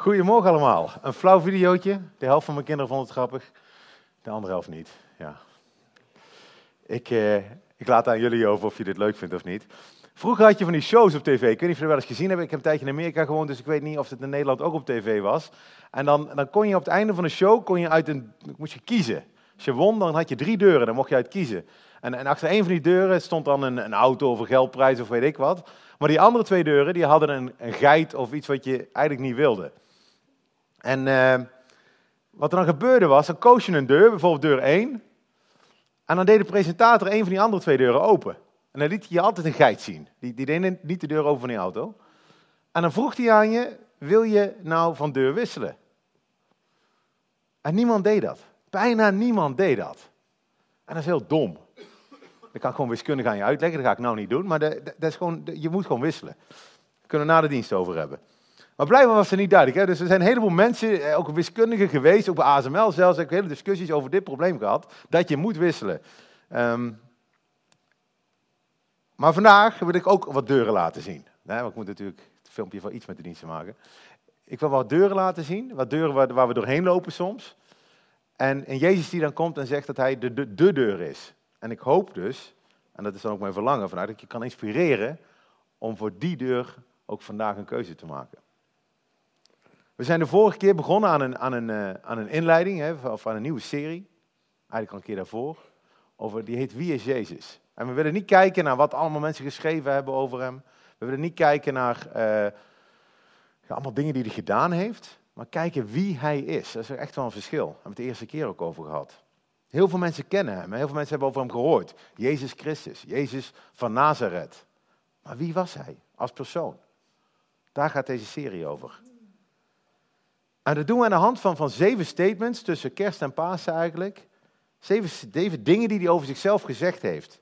Goedemorgen allemaal. Een flauw videootje. De helft van mijn kinderen vond het grappig, de andere helft niet. Ja. Ik, eh, ik laat aan jullie over of je dit leuk vindt of niet. Vroeger had je van die shows op tv. Ik weet niet of jullie wel eens gezien hebben. Ik heb een tijdje in Amerika gewoond, dus ik weet niet of het in Nederland ook op tv was. En dan, dan kon je op het einde van de show kon je uit een, moest je kiezen. Als je won, dan had je drie deuren, dan mocht je uit kiezen. En, en achter een van die deuren stond dan een, een auto of een geldprijs of weet ik wat. Maar die andere twee deuren, die hadden een, een geit of iets wat je eigenlijk niet wilde. En uh, wat er dan gebeurde was, dan koos je een deur, bijvoorbeeld deur 1. En dan deed de presentator een van die andere twee deuren open. En dan liet hij je altijd een geit zien. Die, die deed niet de deur open van die auto. En dan vroeg hij aan je, wil je nou van deur wisselen? En niemand deed dat. Bijna niemand deed dat. En dat is heel dom. Dat kan gewoon wiskundig aan je uitleggen, dat ga ik nou niet doen. Maar is gewoon, je moet gewoon wisselen. Kunnen we na de dienst over hebben. Maar blijkbaar was het niet duidelijk. Hè? Dus er zijn een heleboel mensen, eh, ook wiskundigen geweest, ook bij ASML zelfs, heb ik hele discussies over dit probleem gehad, dat je moet wisselen. Um, maar vandaag wil ik ook wat deuren laten zien. Nee, want ik moet natuurlijk het filmpje van iets met de dienst maken. Ik wil wat deuren laten zien, wat deuren waar, we doorheen lopen soms. En, en, Jezus die dan komt en zegt dat hij de, de, de deur is. En ik hoop dus, en dat is dan ook mijn verlangen vanuit, dat ik je kan inspireren om voor die deur ook vandaag een keuze te maken. We zijn de vorige keer begonnen aan een, aan een, uh, aan een inleiding, hè, of aan een nieuwe serie. Eigenlijk al een keer daarvoor. Over, die heet Wie is Jezus? En we willen niet kijken naar wat allemaal mensen geschreven hebben over hem. We willen niet kijken naar uh, allemaal dingen die hij gedaan heeft. Maar kijken wie hij is. Dat is echt wel een verschil. Daar hebben we het de eerste keer ook over gehad. Heel veel mensen kennen hem. Heel veel mensen hebben over hem gehoord. Jezus Christus. Jezus van Nazareth. Maar wie was hij als persoon? Daar gaat deze serie over. Dat doen we aan de hand van, van zeven statements tussen kerst en Pasen eigenlijk. Zeven, zeven dingen die hij over zichzelf gezegd heeft.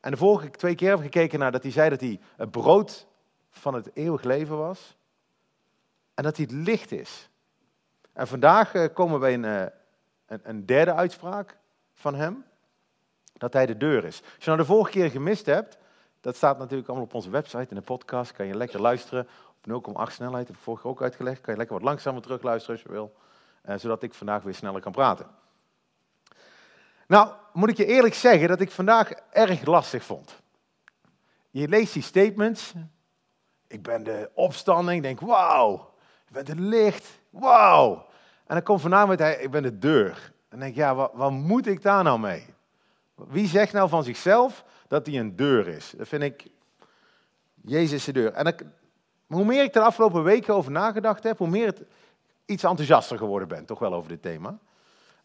En de vorige twee keer hebben we gekeken naar dat hij zei dat hij het brood van het eeuwig leven was. En dat hij het licht is. En vandaag eh, komen we bij een, eh, een, een derde uitspraak van hem. Dat hij de deur is. Als je nou de vorige keer gemist hebt, dat staat natuurlijk allemaal op onze website in de podcast. Kan je lekker luisteren 0,8 snelheid, heb ik vorige ook uitgelegd. Kan je lekker wat langzamer terugluisteren als je wil, eh, zodat ik vandaag weer sneller kan praten. Nou, moet ik je eerlijk zeggen dat ik vandaag erg lastig vond. Je leest die statements. Ik ben de opstanding, denk wauw. Je bent het licht, wauw. En dan komt vanavond hij, ik ben de deur. En denk ik, ja, wat, wat moet ik daar nou mee? Wie zegt nou van zichzelf dat hij een deur is? Dat vind ik, Jezus de deur. En dan, maar hoe meer ik de afgelopen weken over nagedacht heb, hoe meer ik iets enthousiaster geworden ben, toch wel over dit thema.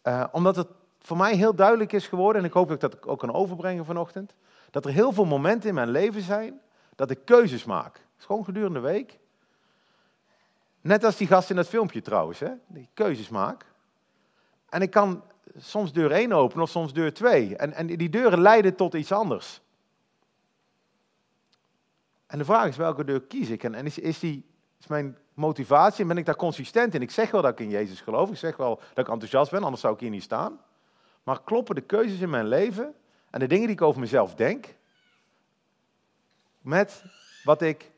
Uh, omdat het voor mij heel duidelijk is geworden, en ik hoop dat ik dat ook kan overbrengen vanochtend, dat er heel veel momenten in mijn leven zijn dat ik keuzes maak. Gewoon gedurende de week. Net als die gast in dat filmpje trouwens, hè, die keuzes maak. En ik kan soms deur 1 openen of soms deur 2. En, en die deuren leiden tot iets anders. En de vraag is welke deur kies ik? En, is, is, die, is mijn motivatie, ben ik daar consistent in? Ik zeg wel dat ik in Jezus geloof, ik zeg wel dat ik enthousiast ben, anders zou ik hier niet staan. Maar kloppen de keuzes in mijn leven en de dingen die ik over mezelf denk, met wat ik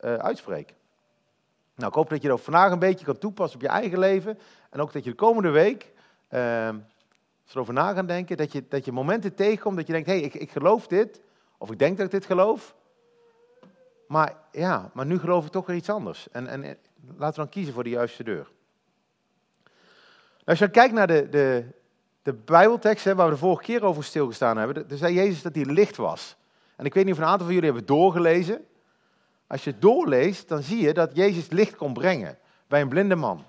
uh, uitspreek? Nou, ik hoop dat je dat vandaag een beetje kan toepassen op je eigen leven. En ook dat je de komende week, we erover na gaan denken, dat je, dat je momenten tegenkomt dat je denkt, hé, hey, ik, ik geloof dit. Of ik denk dat ik dit geloof. Maar ja, maar nu geloof ik toch weer iets anders. En, en laten we dan kiezen voor de juiste deur. Als je kijkt naar de, de, de Bijbeltekst hè, waar we de vorige keer over stilgestaan hebben, dan zei Jezus dat hij licht was. En ik weet niet of een aantal van jullie hebben doorgelezen. Als je doorleest, dan zie je dat Jezus licht kon brengen bij een blinde man.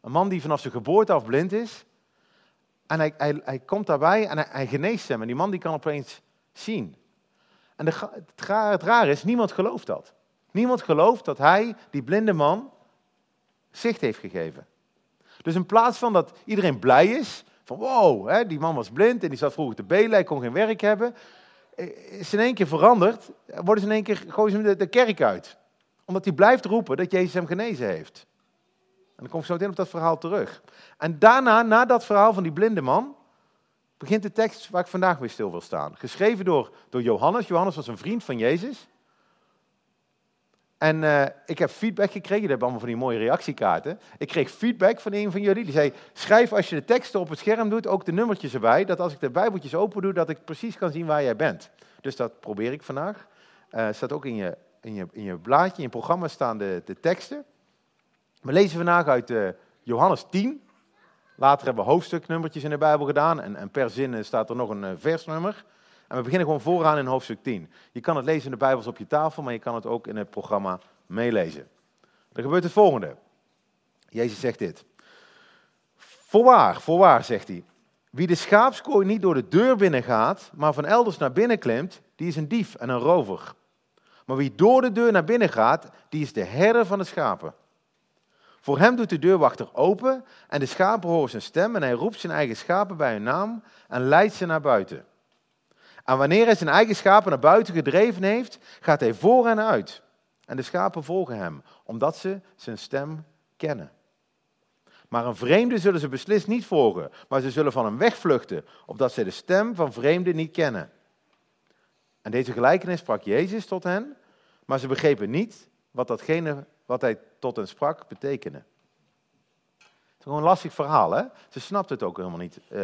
Een man die vanaf zijn geboorte af blind is. En hij, hij, hij komt daarbij en hij, hij geneest hem. En die man die kan opeens zien. En de, het, het raar is, niemand gelooft dat. Niemand gelooft dat hij, die blinde man, zicht heeft gegeven. Dus in plaats van dat iedereen blij is, van wow, hè, die man was blind en die zat vroeger te belen, hij kon geen werk hebben, is in één keer veranderd, worden ze in één keer, gooien ze hem de, kerk uit. Omdat hij blijft roepen dat Jezus hem genezen heeft. En dan kom ik zo meteen op dat verhaal terug. En daarna, na dat verhaal van die blinde man, begint de tekst waar ik vandaag weer stil wil staan. Geschreven door, door Johannes. Johannes was een vriend van Jezus. En eh, ik heb feedback gekregen. Jullie hebben allemaal van die mooie reactiekaarten. Ik kreeg feedback van een van jullie. Die zei, schrijf als je de teksten op het scherm doet, ook de nummertjes erbij. Dat als ik de bijbeltjes open doe, dat ik precies kan zien waar jij bent. Dus dat probeer ik vandaag. Uh, staat ook in je, in, je, in je blaadje, in je programma staan de, de teksten. We lezen vandaag uit uh, Johannes 10. Later hebben we hoofdstuknummertjes in de Bijbel gedaan. En, en per zin staat er nog een versnummer. En we beginnen gewoon vooraan in hoofdstuk 10. Je kan het lezen in de Bijbels op je tafel, maar je kan het ook in het programma meelezen. Er gebeurt het volgende. Jezus zegt dit. Voorwaar, voorwaar, zegt hij. Wie de schaapskooi niet door de deur binnengaat, maar van elders naar binnen klimt, die is een dief en een rover. Maar wie door de deur naar binnen gaat, die is de herder van de schapen. Voor hem doet de deurwachter open en de schapen horen zijn stem en hij roept zijn eigen schapen bij hun naam en leidt ze naar buiten. En wanneer hij zijn eigen schapen naar buiten gedreven heeft, gaat hij voor hen uit. En de schapen volgen hem, omdat ze zijn stem kennen. Maar een vreemde zullen ze beslist niet volgen, maar ze zullen van hem wegvluchten, opdat zij de stem van vreemden niet kennen. En deze gelijkenis sprak Jezus tot hen, maar ze begrepen niet wat datgene wat hij tot hen sprak betekende. Het is gewoon een lastig verhaal, hè? Ze snapt het ook helemaal niet uh,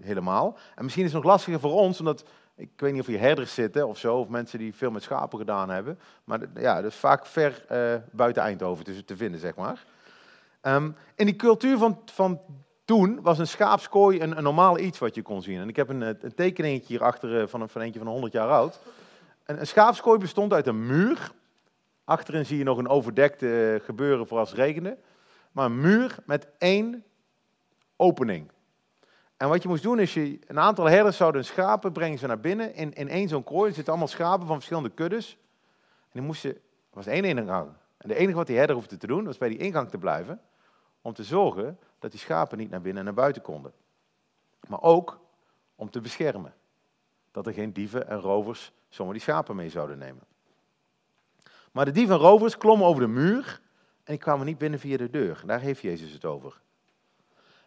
helemaal. En misschien is het nog lastiger voor ons, omdat ik weet niet of hier herders zitten of zo, of mensen die veel met schapen gedaan hebben. Maar ja, dat is vaak ver uh, buiten Eindhoven te, vinden, zeg maar. Um, in die cultuur van, van toen was een schaapskooi een, een, normaal iets wat je kon zien. En ik heb een, een tekeningetje hierachter van, een, van eentje van 100 jaar oud. Een, een schaapskooi bestond uit een muur. Achterin zie je nog een overdekte uh, gebeuren voor als het regende. Maar een muur met één opening. En wat je moest doen is, je, een aantal herders zouden hun schapen brengen ze naar binnen in, in één zo'n kooi. Zitten allemaal schapen van verschillende kuddes. En die moesten, er was één ingang. En de enige wat die herder hoefde te doen, was bij die ingang te blijven. Om te zorgen dat die schapen niet naar binnen en naar buiten konden. Maar ook om te beschermen. Dat er geen dieven en rovers zomaar die schapen mee zouden nemen. Maar de dieven en rovers klommen over de muur en die kwamen niet binnen via de deur. Daar heeft Jezus het over.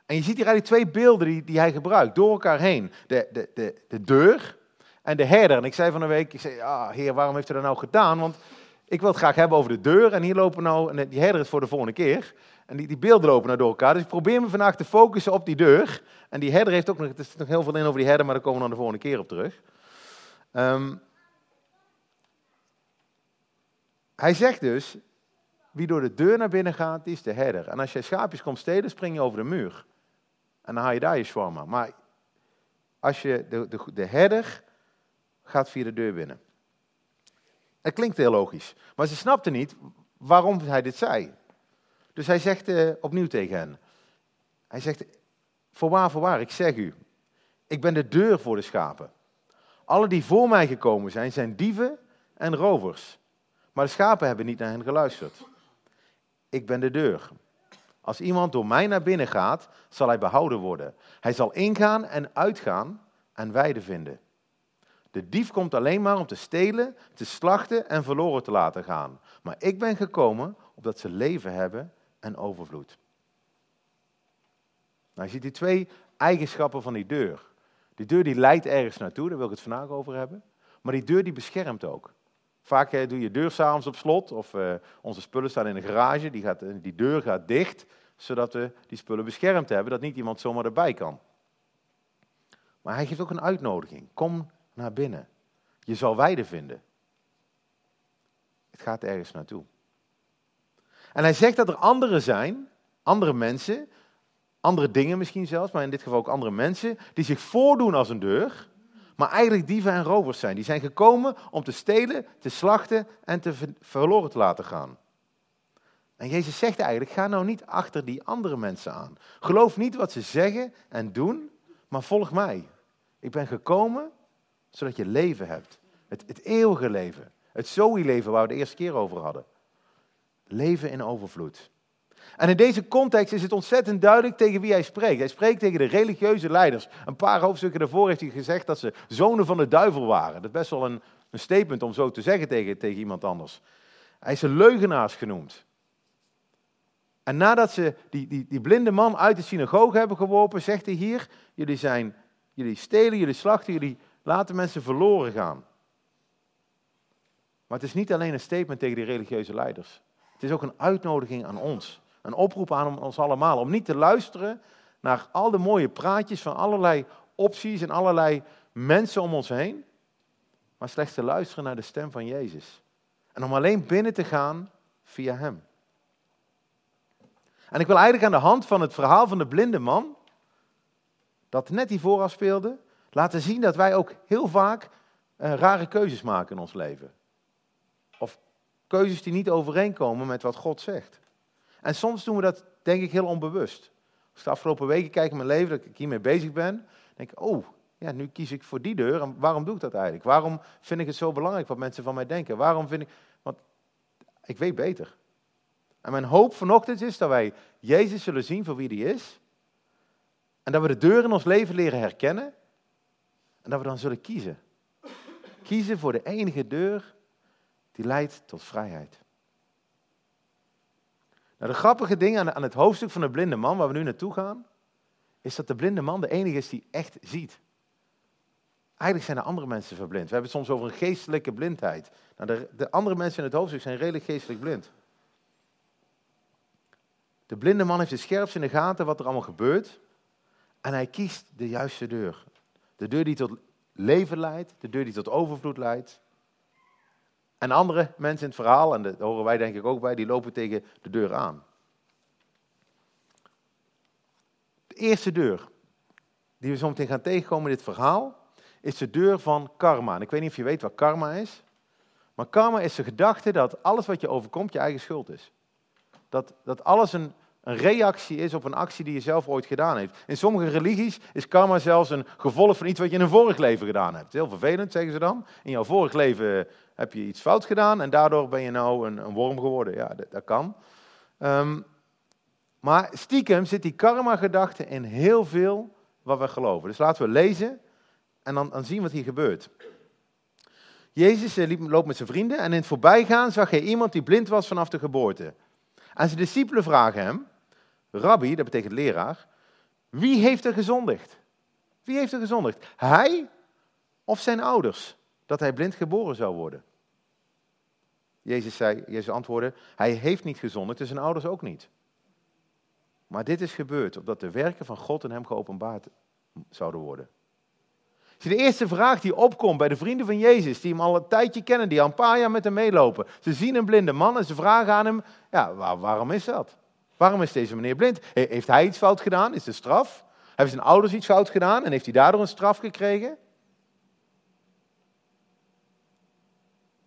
En je ziet hier eigenlijk twee beelden die, die hij gebruikt, door elkaar heen. De, de, de, de deur en de herder. En ik zei van een week, ik zei, ah, heer, waarom heeft u dat nou gedaan? Want ik wil het graag hebben over de deur. En hier lopen nou, en die herder is voor de volgende keer. En die, die beelden lopen nou door elkaar. Dus ik probeer me vandaag te focussen op die deur. En die herder heeft ook nog, er is nog heel veel in over die herder, maar daar komen we dan de volgende keer op terug. Um, hij zegt dus, wie door de deur naar binnen gaat, die is de herder. En als je schaapjes komt stelen, spring je over de muur. En dan haal je daar je shawarma. Maar als je de, de, de herder gaat via de deur binnen. Het klinkt heel logisch. Maar ze snapte niet waarom hij dit zei. Dus hij zegt uh, opnieuw tegen hen. Hij zegt, voorwaar, voorwaar, ik zeg u. Ik ben de deur voor de schapen. Alle die voor mij gekomen zijn, zijn dieven en rovers. Maar de schapen hebben niet naar hen geluisterd. Ik ben de deur. Als iemand door mij naar binnen gaat, zal hij behouden worden. Hij zal ingaan en uitgaan en weide vinden. De dief komt alleen maar om te stelen, te slachten en verloren te laten gaan. Maar ik ben gekomen opdat ze leven hebben en overvloed. Nou, je ziet die twee eigenschappen van die deur. Die deur die leidt ergens naartoe, daar wil ik het vandaag over hebben. Maar die deur die beschermt ook. Vaak eh, doe je deur s'avonds op slot, of uh, onze spullen staan in een garage, die, gaat, die deur gaat dicht zodat we die spullen beschermd hebben, dat niet iemand zomaar erbij kan. Maar hij geeft ook een uitnodiging. Kom naar binnen. Je zal weide vinden. Het gaat ergens naartoe. En hij zegt dat er anderen zijn, andere mensen, andere dingen misschien zelfs, maar in dit geval ook andere mensen, die zich voordoen als een deur, maar eigenlijk dieven en rovers zijn. Die zijn gekomen om te stelen, te slachten en te verloren te laten gaan. En Jezus zegt eigenlijk, ga nou niet achter die andere mensen aan. Geloof niet wat ze zeggen en doen, maar volg mij. Ik ben gekomen zodat je leven hebt. Het, het eeuwige leven. Het Zoe-leven waar we de eerste keer over hadden. Leven in overvloed. En in deze context is het ontzettend duidelijk tegen wie hij spreekt. Hij spreekt tegen de religieuze leiders. Een paar hoofdstukken daarvoor heeft hij gezegd dat ze zonen van de duivel waren. Dat is best wel een, een statement om zo te zeggen tegen, tegen iemand anders. Hij is een leugenaars genoemd. En nadat ze die, die, die blinde man uit de synagoge hebben geworpen, zegt hij hier, jullie, zijn, jullie stelen, jullie slachten, jullie laten mensen verloren gaan. Maar het is niet alleen een statement tegen die religieuze leiders. Het is ook een uitnodiging aan ons. Een oproep aan ons allemaal om niet te luisteren naar al de mooie praatjes van allerlei opties en allerlei mensen om ons heen, maar slechts te luisteren naar de stem van Jezus. En om alleen binnen te gaan via Hem. En ik wil eigenlijk aan de hand van het verhaal van de blinde man, dat net hiervoor afspeelde, laten zien dat wij ook heel vaak uh, rare keuzes maken in ons leven. Of keuzes die niet overeenkomen met wat God zegt. En soms doen we dat, denk ik, heel onbewust. Als ik de afgelopen weken kijk in mijn leven, dat ik hiermee bezig ben, denk ik, oh, ja, nu kies ik voor die deur. En waarom doe ik dat eigenlijk? Waarom vind ik het zo belangrijk wat mensen van mij denken? Waarom vind ik, want ik weet beter. En mijn hoop vanochtend is dat wij Jezus zullen zien voor wie hij is. En dat we de deur in ons leven leren herkennen. En dat we dan zullen kiezen. Kiezen voor de enige deur die leidt tot vrijheid. Nou, de grappige ding aan, aan het hoofdstuk van de blinde man, waar we nu naartoe gaan, is dat de blinde man de enige is die echt ziet. Eigenlijk zijn de andere mensen verblind. We hebben het soms over een geestelijke blindheid. Nou, de, de andere mensen in het hoofdstuk zijn redelijk geestelijk blind. De blinde man heeft het scherpst in de gaten wat er allemaal gebeurt. En hij kiest de juiste deur. De deur die tot leven leidt, de deur die tot overvloed leidt. En andere mensen in het verhaal, en daar horen wij denk ik ook bij, die lopen tegen de deur aan. De eerste deur die we zo meteen gaan tegenkomen in dit verhaal, is de deur van karma. En ik weet niet of je weet wat karma is. Maar karma is de gedachte dat alles wat je overkomt je eigen schuld is. Dat, dat alles een, een reactie is op een actie die je zelf ooit gedaan heeft. In sommige religies is karma zelfs een gevolg van iets wat je in een vorig leven gedaan hebt. Heel vervelend, zeggen ze dan. In jouw vorig leven heb je iets fout gedaan en daardoor ben je nou een, een worm geworden. Ja, dat, dat kan. Um, maar stiekem zit die karma-gedachte in heel veel wat we geloven. Dus laten we lezen en dan, dan zien wat hier gebeurt. Jezus eh, liep, loopt met zijn vrienden en in het voorbijgaan zag hij iemand die blind was vanaf de geboorte. En zijn discipelen vragen hem, rabbi, dat betekent leraar, wie heeft er gezondigd? Wie heeft er gezondigd? Hij of zijn ouders, dat hij blind geboren zou worden? Jezus, zei, Jezus antwoordde, hij heeft niet gezondigd, dus zijn ouders ook niet. Maar dit is gebeurd, opdat de werken van God in hem geopenbaard zouden worden. De eerste vraag die opkomt bij de vrienden van Jezus, die hem al een tijdje kennen, die al een paar jaar met hem meelopen. Ze zien een blinde man en ze vragen aan hem, ja, waarom is dat? Waarom is deze meneer blind? Heeft hij iets fout gedaan? Is het straf? Hebben zijn ouders iets fout gedaan en heeft hij daardoor een straf gekregen?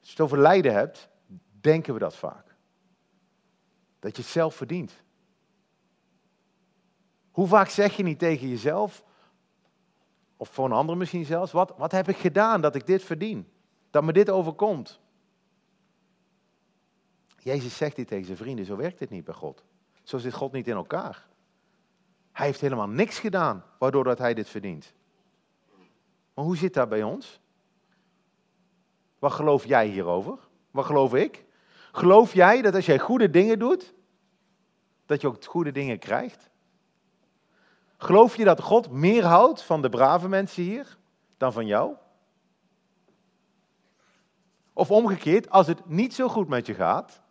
Als je het over lijden hebt, denken we dat vaak. Dat je het zelf verdient. Hoe vaak zeg je niet tegen jezelf, of voor een ander misschien zelfs, wat, wat heb ik gedaan dat ik dit verdien? Dat me dit overkomt? Jezus zegt dit tegen zijn vrienden, zo werkt dit niet bij God. Zo zit God niet in elkaar. Hij heeft helemaal niks gedaan waardoor dat hij dit verdient. Maar hoe zit dat bij ons? Wat geloof jij hierover? Wat geloof ik? Geloof jij dat als jij goede dingen doet, dat je ook goede dingen krijgt? Geloof je dat God meer houdt van de brave mensen hier dan van jou? Of omgekeerd, als het niet zo goed met je gaat,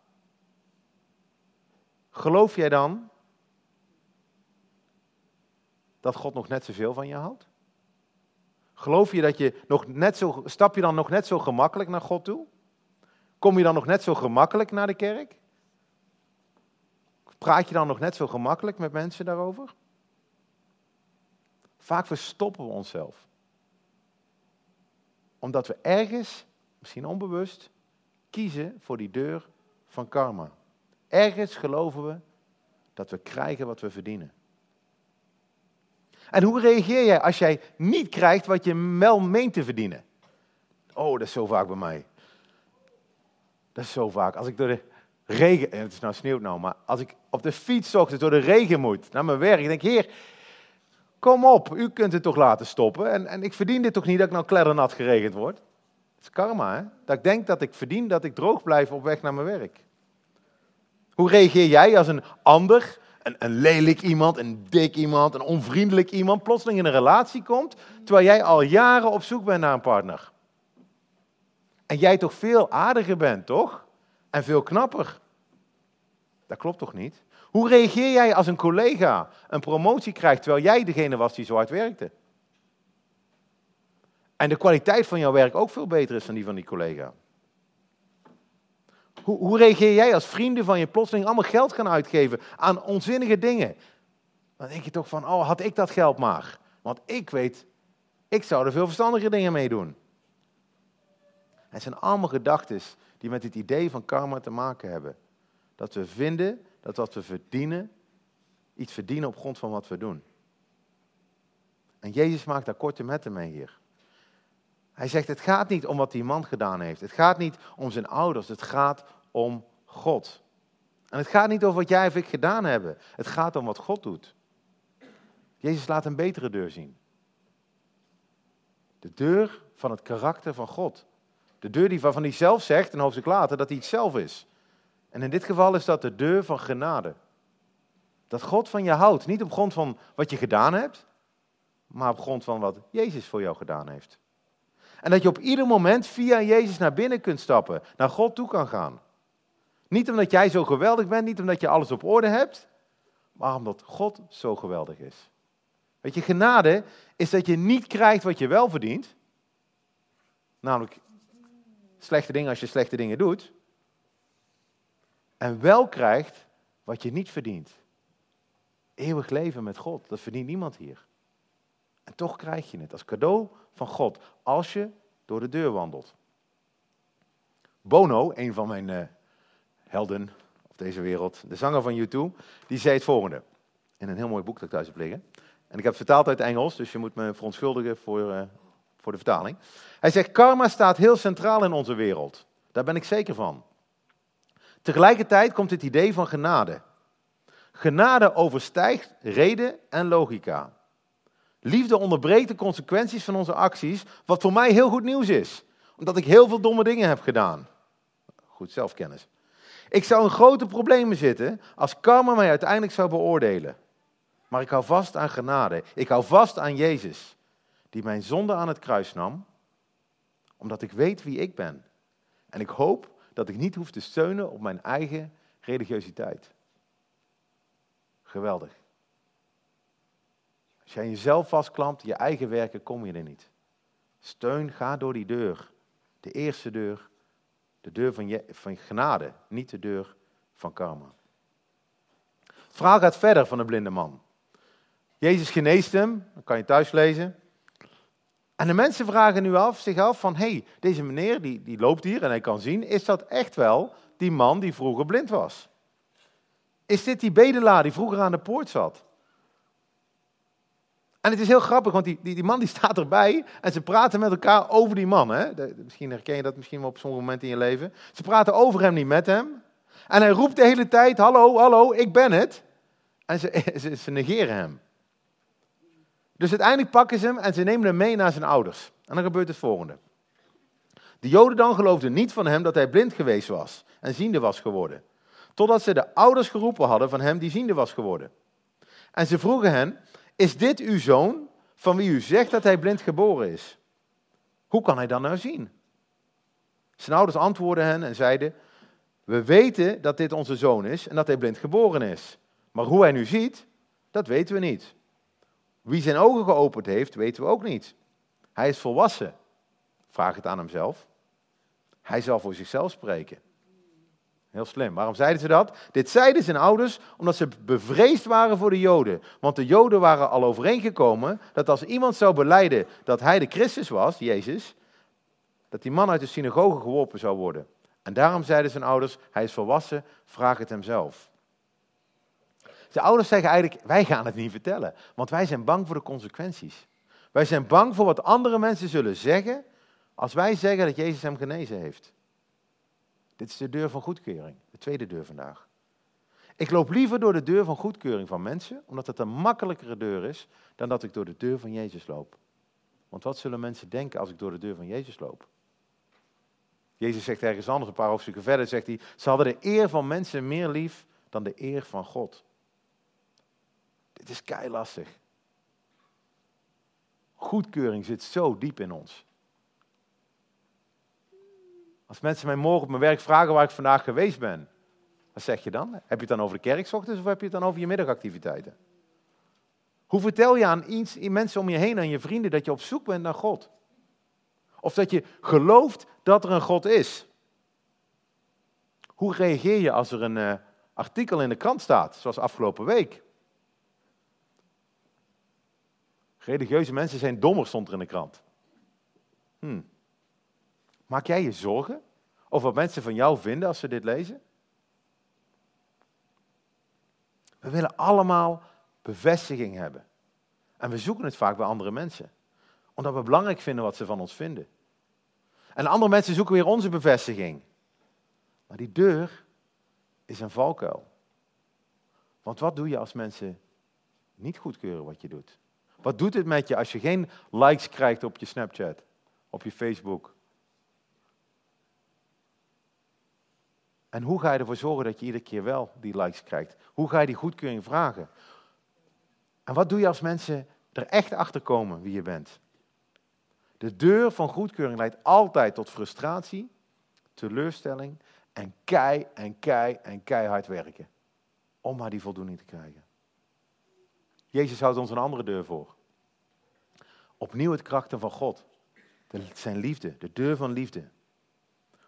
geloof jij dan dat God nog net zoveel van je houdt? Geloof je dat je nog net zo, stap je dan nog net zo gemakkelijk naar God toe? Kom je dan nog net zo gemakkelijk naar de kerk? Praat je dan nog net zo gemakkelijk met mensen daarover? Vaak verstoppen we onszelf. Omdat we ergens, misschien onbewust, kiezen voor die deur van karma. Ergens geloven we dat we krijgen wat we verdienen. En hoe reageer jij als jij niet krijgt wat je wel meent te verdienen? Oh, dat is zo vaak bij mij. Dat is zo vaak. Als ik door de regen, en het is nou sneeuwt nou, maar als ik op de fiets ochtends door de regen moet naar mijn werk, denk ik, heer, Kom op, u kunt het toch laten stoppen. En, en ik verdien dit toch niet dat ik nou kleddernat geregend word? Dat is karma, hè? Dat ik denk dat ik verdien dat ik droog blijf op weg naar mijn werk. Hoe reageer jij als een ander, een, een lelijk iemand, een dik iemand, een onvriendelijk iemand, plotseling in een relatie komt, terwijl jij al jaren op zoek bent naar een partner? En jij toch veel aardiger bent, toch? En veel knapper. Dat klopt toch niet? Hoe reageer jij als een collega een promotie krijgt terwijl jij degene was die zo hard werkte? En de kwaliteit van jouw werk ook veel beter is dan die van die collega. Hoe, hoe reageer jij als vrienden van je plotseling allemaal geld gaan uitgeven aan onzinnige dingen? Dan denk je toch van, oh, had ik dat geld maar. Want ik weet, ik zou er veel verstandige dingen mee doen. Het zijn allemaal gedachten die met het idee van karma te maken hebben. Dat we vinden dat wat we verdienen, iets verdienen op grond van wat we doen. En Jezus maakt daar korte metten mee hier. Hij zegt, het gaat niet om wat die man gedaan heeft. Het gaat niet om zijn ouders. Het gaat om God. En het gaat niet over wat jij of ik gedaan hebben. Het gaat om wat God doet. Jezus laat een betere deur zien. De deur van het karakter van God. De deur die, waarvan hij zelf zegt, een hoofdstuk later, dat hij het zelf is. En in dit geval is dat de deur van genade. Dat God van je houdt, niet op grond van wat je gedaan hebt, maar op grond van wat Jezus voor jou gedaan heeft. En dat je op ieder moment via Jezus naar binnen kunt stappen, naar God toe kan gaan. Niet omdat jij zo geweldig bent, niet omdat je alles op orde hebt, maar omdat God zo geweldig is. Weet je, genade is dat je niet krijgt wat je wel verdient. Namelijk slechte dingen als je slechte dingen doet. En wel krijgt wat je niet verdient. Eeuwig leven met God, dat verdient niemand hier. En toch krijg je het als cadeau van God als je door de deur wandelt. Bono, een van mijn uh, helden op deze wereld, de zanger van U2, die zei het volgende. In een heel mooi boek dat ik thuis heb liggen. En ik heb het vertaald uit Engels, dus je moet me verontschuldigen voor, uh, voor de vertaling. Hij zegt, karma staat heel centraal in onze wereld. Daar ben ik zeker van. Tegelijkertijd komt het idee van genade. Genade overstijgt reden en logica. Liefde onderbreekt de consequenties van onze acties, wat voor mij heel goed nieuws is, omdat ik heel veel domme dingen heb gedaan. Goed zelfkennis. Ik zou in grote problemen zitten als karma mij uiteindelijk zou beoordelen. Maar ik hou vast aan genade. Ik hou vast aan Jezus, die mijn zonde aan het kruis nam, omdat ik weet wie ik ben. En ik hoop dat ik niet hoef te steunen op mijn eigen religiositeit. Geweldig. Als jij jezelf vastklampt, je eigen werken, kom je er niet. Steun, ga door die deur. De eerste deur. De deur van, je, van genade, niet de deur van karma. Het verhaal gaat verder van de blinde man. Jezus geneest hem, dat kan je thuis lezen. En de mensen vragen nu af, zich af van, hey, deze meneer die, die loopt hier en hij kan zien, is dat echt wel die man die vroeger blind was? Is dit die bedelaar die vroeger aan de poort zat? En het is heel grappig, want die, die, die man die staat erbij en ze praten met elkaar over die man. Hè? misschien herken je dat misschien wel op sommige momenten in je leven. Ze praten over hem, niet met hem. En hij roept de hele tijd, hallo, hallo, ik ben het. En ze, ze, ze negeren hem. Dus uiteindelijk pakken ze hem en ze nemen hem mee naar zijn ouders. En dan gebeurt het volgende. De Joden dan geloofden niet van hem dat hij blind geweest was en ziende was geworden. Totdat ze de ouders geroepen hadden van hem die ziende was geworden. En ze vroegen hen, is dit uw zoon van wie u zegt dat hij blind geboren is? Hoe kan hij dan nou zien? Zijn ouders antwoordden hen en zeiden, we weten dat dit onze zoon is en dat hij blind geboren is. Maar hoe hij nu ziet, dat weten we niet. Wie zijn ogen geopend heeft, weten we ook niet. Hij is volwassen. Vraag het aan hemzelf. Hij zal voor zichzelf spreken. Heel slim. Waarom zeiden ze dat? Dit zeiden zijn ouders omdat ze bevreesd waren voor de Joden. Want de Joden waren al overeengekomen dat als iemand zou beleiden dat hij de Christus was, Jezus, dat die man uit de synagoge geworpen zou worden. En daarom zeiden zijn ouders, hij is volwassen, vraag het hem zelf. De ouders zeggen eigenlijk, wij gaan het niet vertellen, want wij zijn bang voor de consequenties. Wij zijn bang voor wat andere mensen zullen zeggen als wij zeggen dat Jezus hem genezen heeft. Dit is de deur van goedkeuring, de tweede deur vandaag. Ik loop liever door de deur van goedkeuring van mensen, omdat het een makkelijkere deur is dan dat ik door de deur van Jezus loop. Want wat zullen mensen denken als ik door de deur van Jezus loop? Jezus zegt ergens anders, een paar hoofdstukken verder, zegt hij, ze hadden de eer van mensen meer lief dan de eer van God. Dit is kei lastig. Goedkeuring zit zo diep in ons. Als mensen mij morgen op mijn werk vragen waar ik vandaag geweest ben, wat zeg je dan? Heb je het dan over de kerk of heb je het dan over je middagactiviteiten? Hoe vertel je aan iets, mensen om je heen, aan je vrienden, dat je op zoek bent naar God? Of dat je gelooft dat er een God is? Hoe reageer je als er een uh, artikel in de krant staat, zoals afgelopen week? Religieuze mensen zijn dommer, stond er in de krant. Hmm. Maak jij je zorgen over wat mensen van jou vinden als ze dit lezen? We willen allemaal bevestiging hebben. En we zoeken het vaak bij andere mensen. Omdat we belangrijk vinden wat ze van ons vinden. En andere mensen zoeken weer onze bevestiging. Maar die deur is een valkuil. Want wat doe je als mensen niet goedkeuren wat je doet? Wat doet het met je als je geen likes krijgt op je Snapchat, op je Facebook? En hoe ga je ervoor zorgen dat je iedere keer wel die likes krijgt? Hoe ga je die goedkeuring vragen? En wat doe je als mensen er echt achter komen wie je bent? De deur van goedkeuring leidt altijd tot frustratie, teleurstelling en kei en kei en keihard werken. Om maar die voldoening te krijgen. Jezus houdt ons een andere deur voor. Opnieuw het krachten van God. zijn liefde, de deur van liefde.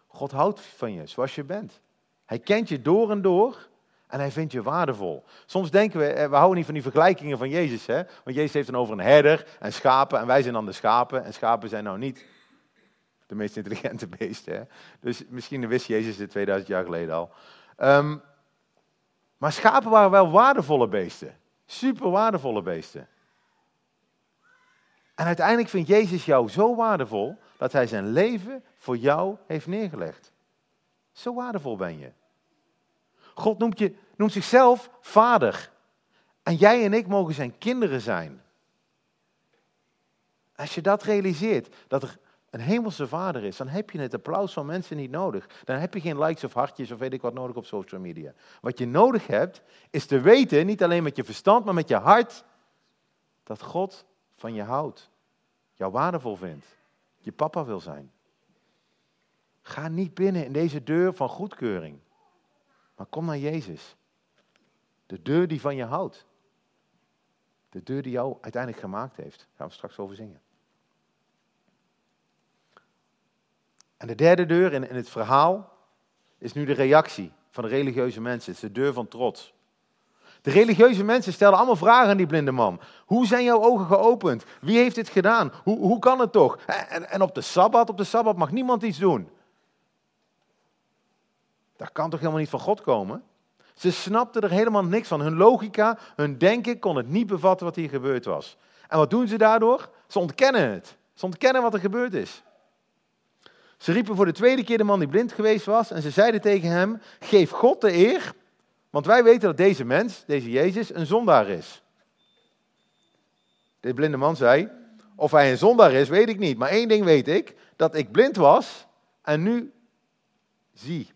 God houdt van je zoals je bent. Hij kent je door en door en hij vindt je waardevol. Soms denken we, eh, we houden niet van die vergelijkingen van Jezus. Hè? Want Jezus heeft dan over een herder en schapen en wij zijn dan de schapen. En schapen zijn nou niet de meest intelligente beesten. Hè? Dus misschien wist Jezus dit 2000 jaar geleden al. Um, maar schapen waren wel waardevolle beesten. Super waardevolle beesten. En uiteindelijk vindt Jezus jou zo waardevol dat hij zijn leven voor jou heeft neergelegd. Zo waardevol ben je. God noemt, je, noemt zichzelf vader. En jij en ik mogen zijn kinderen zijn. Als je dat realiseert, dat er een hemelse vader is, dan heb je het applaus van mensen niet nodig. Dan heb je geen likes of hartjes of weet ik wat nodig op social media. Wat je nodig hebt, is te weten, niet alleen met je verstand, maar met je hart, dat God van je houdt. Jou waardevol vindt. Je papa wil zijn. Ga niet binnen in deze deur van goedkeuring. Maar kom naar Jezus. De deur die van je houdt. De deur die jou uiteindelijk gemaakt heeft. Daar gaan we straks over zingen. En de derde deur in, in het verhaal is nu de reactie van de religieuze mensen. Het is de deur van trots. De religieuze mensen stellen allemaal vragen aan die blinde man. Hoe zijn jouw ogen geopend? Wie heeft dit gedaan? Hoe, hoe kan het toch? En, en op de Sabbat, op de Sabbat mag niemand iets doen. Dat kan toch helemaal niet van God komen? Ze snapten er helemaal niks van. Hun logica, hun denken kon het niet bevatten wat hier gebeurd was. En wat doen ze daardoor? Ze ontkennen het. Ze ontkennen wat er gebeurd is. Ze riepen voor de tweede keer de man die blind geweest was en ze zeiden tegen hem, geef God de eer, want wij weten dat deze mens, deze Jezus, een zondaar is. De blinde man zei, of hij een zondaar is, weet ik niet, maar één ding weet ik, dat ik blind was en nu zie.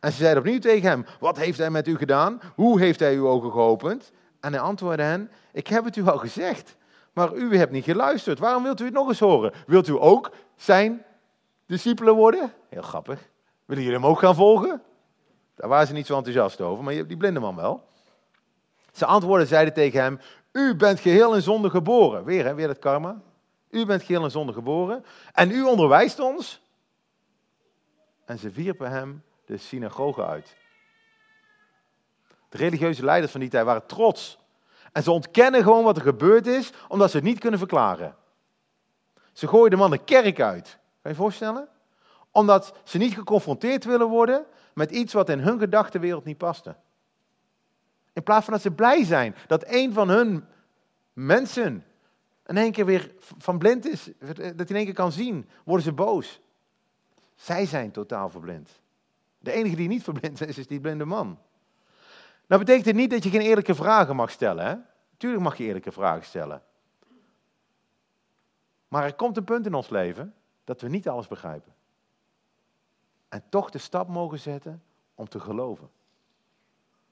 En ze zeiden opnieuw tegen hem, wat heeft hij met u gedaan? Hoe heeft hij uw ogen geopend? En hij antwoordde hen, ik heb het u al gezegd, maar u hebt niet geluisterd. Waarom wilt u het nog eens horen? Wilt u ook zijn discipelen worden? Heel grappig. Willen jullie hem ook gaan volgen? Daar waren ze niet zo enthousiast over, maar die blinde man wel. Ze antwoordden, zeiden tegen hem, u bent geheel in zonde geboren. Weer, hè, weer het karma. U bent geheel in zonde geboren. En u onderwijst ons. En ze wierpen hem de synagoge uit. De religieuze leiders van die tijd waren trots. En ze ontkennen gewoon wat er gebeurd is, omdat ze het niet kunnen verklaren. Ze gooien de man de kerk uit. Kan je voorstellen? Omdat ze niet geconfronteerd willen worden met iets wat in hun gedachtenwereld niet paste. In plaats van dat ze blij zijn dat een van hun mensen in één keer weer van blind is, dat hij in één keer kan zien, worden ze boos. Zij zijn totaal verblind. De enige die niet verblind is, is die blinde man. Nou betekent het niet dat je geen eerlijke vragen mag stellen. Hè? Tuurlijk mag je eerlijke vragen stellen. Maar er komt een punt in ons leven dat we niet alles begrijpen. En toch de stap mogen zetten om te geloven.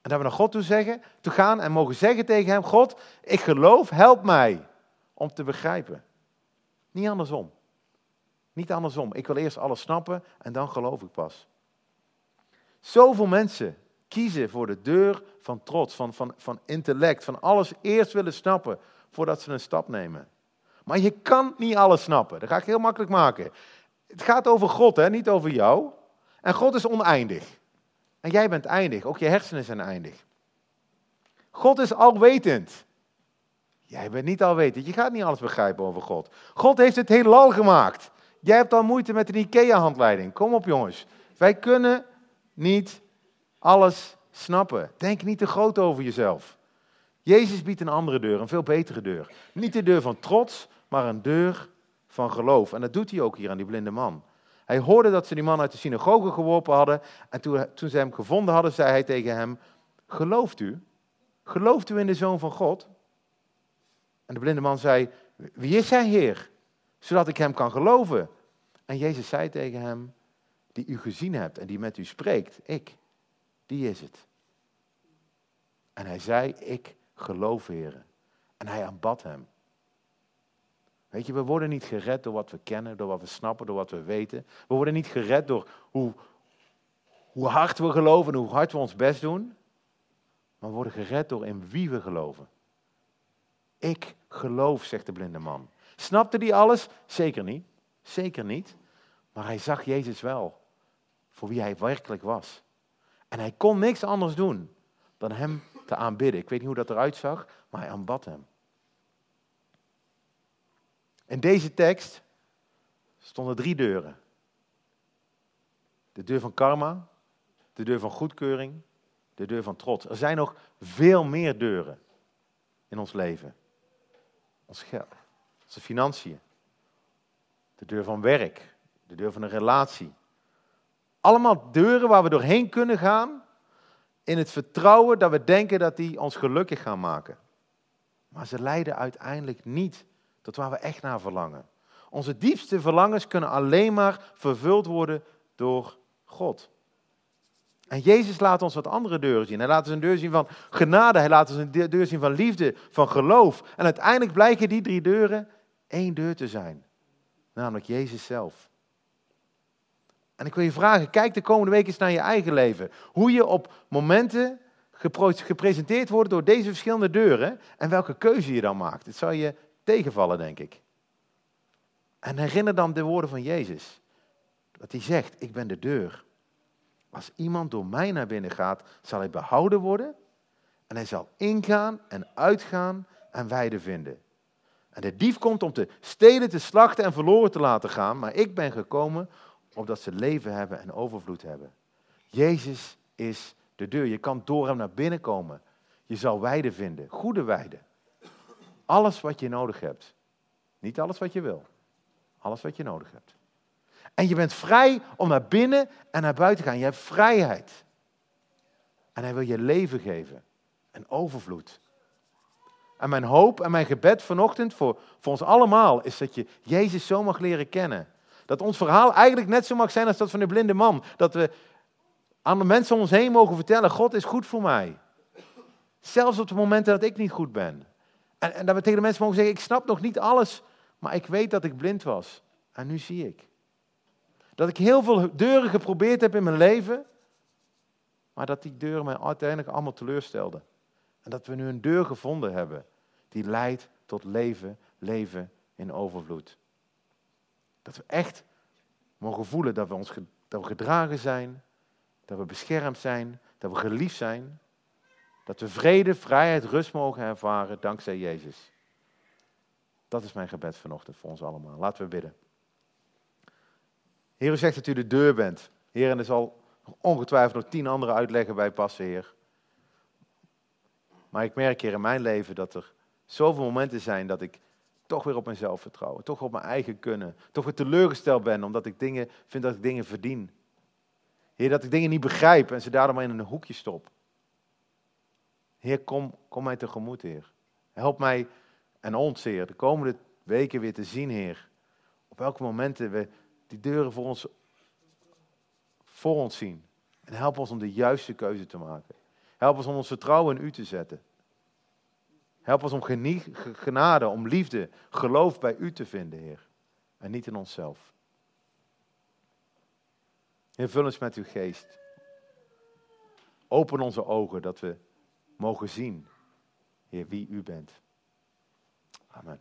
En dat we naar God toe zeggen, te gaan en mogen zeggen tegen hem, God, ik geloof, help mij om te begrijpen. Niet andersom. Niet andersom. Ik wil eerst alles snappen en dan geloof ik pas. Zoveel mensen kiezen voor de deur van trots, van, van, van intellect, van alles eerst willen snappen voordat ze een stap nemen. Maar je kan niet alles snappen. Dat ga ik heel makkelijk maken. Het gaat over God, hè? niet over jou. En God is oneindig. En jij bent eindig. Ook je hersenen zijn eindig. God is alwetend. Jij bent niet alwetend. Je gaat niet alles begrijpen over God. God heeft het heelal gemaakt. Jij hebt al moeite met een IKEA-handleiding. Kom op, jongens. Wij kunnen niet alles snappen. Denk niet te groot over jezelf. Jezus biedt een andere deur, een veel betere deur. Niet de deur van trots, maar een deur van geloof. En dat doet hij ook hier aan die blinde man. Hij hoorde dat ze die man uit de synagoge geworpen hadden. En toen, toen ze hem gevonden hadden, zei hij tegen hem: Gelooft u? Gelooft u in de zoon van God? En de blinde man zei: Wie is hij, Heer? Zodat ik hem kan geloven. En Jezus zei tegen hem: Die u gezien hebt en die met u spreekt, ik, die is het. En hij zei: Ik geloof, Heer. En hij aanbad hem. Weet je, we worden niet gered door wat we kennen, door wat we snappen, door wat we weten. We worden niet gered door hoe, hoe hard we geloven en hoe hard we ons best doen. Maar we worden gered door in wie we geloven. Ik geloof, zegt de blinde man. Snapte hij alles? Zeker niet. Zeker niet. Maar hij zag Jezus wel. Voor wie hij werkelijk was. En hij kon niks anders doen dan hem te aanbidden. Ik weet niet hoe dat eruit zag, maar hij aanbad hem. In deze tekst stonden drie deuren. De deur van karma, de deur van goedkeuring, de deur van trots. Er zijn nog veel meer deuren in ons leven. Ons geld, onze financiën, de deur van werk, de deur van een relatie. Allemaal deuren waar we doorheen kunnen gaan in het vertrouwen dat we denken dat die ons gelukkig gaan maken. Maar ze leiden uiteindelijk niet tot waar we echt naar verlangen. Onze diepste verlangens kunnen alleen maar vervuld worden door God. En Jezus laat ons wat andere deuren zien. Hij laat ons een deur zien van genade, hij laat ons een deur zien van liefde, van geloof. En uiteindelijk blijken die drie deuren één deur te zijn. Namelijk Jezus zelf. En ik wil je vragen, kijk de komende week eens naar je eigen leven. Hoe je op momenten gepresenteerd wordt door deze verschillende deuren en welke keuze je dan maakt. Het zal je tegenvallen, denk ik. En herinner dan de woorden van Jezus. Dat hij zegt, ik ben de deur. Als iemand door mij naar binnen gaat, zal hij behouden worden. En hij zal ingaan en uitgaan en weide vinden. En de dief komt om te stelen, te slachten en verloren te laten gaan. Maar ik ben gekomen opdat ze leven hebben en overvloed hebben. Jezus is de deur. Je kan door hem naar binnen komen. Je zal weide vinden, goede weide. Alles wat je nodig hebt. Niet alles wat je wil. Alles wat je nodig hebt. En je bent vrij om naar binnen en naar buiten te gaan. Je hebt vrijheid. En hij wil je leven geven. En overvloed. En mijn hoop en mijn gebed vanochtend voor, voor ons allemaal is dat je Jezus zo mag leren kennen. Dat ons verhaal eigenlijk net zo mag zijn als dat van de blinde man. Dat we aan de mensen om ons heen mogen vertellen, God is goed voor mij. Zelfs op de momenten dat ik niet goed ben. En, en dat we tegen de mensen mogen zeggen, ik snap nog niet alles, maar ik weet dat ik blind was. En nu zie ik. Dat ik heel veel deuren geprobeerd heb in mijn leven, maar dat die deuren mij uiteindelijk allemaal teleurstelden. En dat we nu een deur gevonden hebben die leidt tot leven, leven in overvloed. Dat we echt mogen voelen dat we, ons, dat we gedragen zijn, dat we beschermd zijn, dat we geliefd zijn. Dat we vrede, vrijheid, rust mogen ervaren dankzij Jezus. Dat is mijn gebed vanochtend voor ons allemaal. Laten we bidden. Heer, u zegt dat u de deur bent. Heer, en er zal ongetwijfeld nog tien andere uitleggen bij passen, Heer. Maar ik merk hier in mijn leven dat er zoveel momenten zijn dat ik toch weer op mezelf vertrouwen, toch op mijn eigen kunnen, toch weer teleurgesteld ben omdat ik dingen vind dat ik dingen verdien. Heer, dat ik dingen niet begrijp en ze daarom maar in een hoekje stop. Heer, kom, kom mij tegemoet, Heer. Help mij en ons, Heer, de komende weken weer te zien, Heer. Op welke momenten we die deuren voor ons, voor ons zien. En help ons om de juiste keuze te maken. Help ons om ons vertrouwen in U te zetten. Help ons om genade, om liefde, geloof bij U te vinden, Heer. En niet in onszelf. Heer, vul ons met uw geest. Open onze ogen dat we mogen zien, Heer, wie u bent. Amen.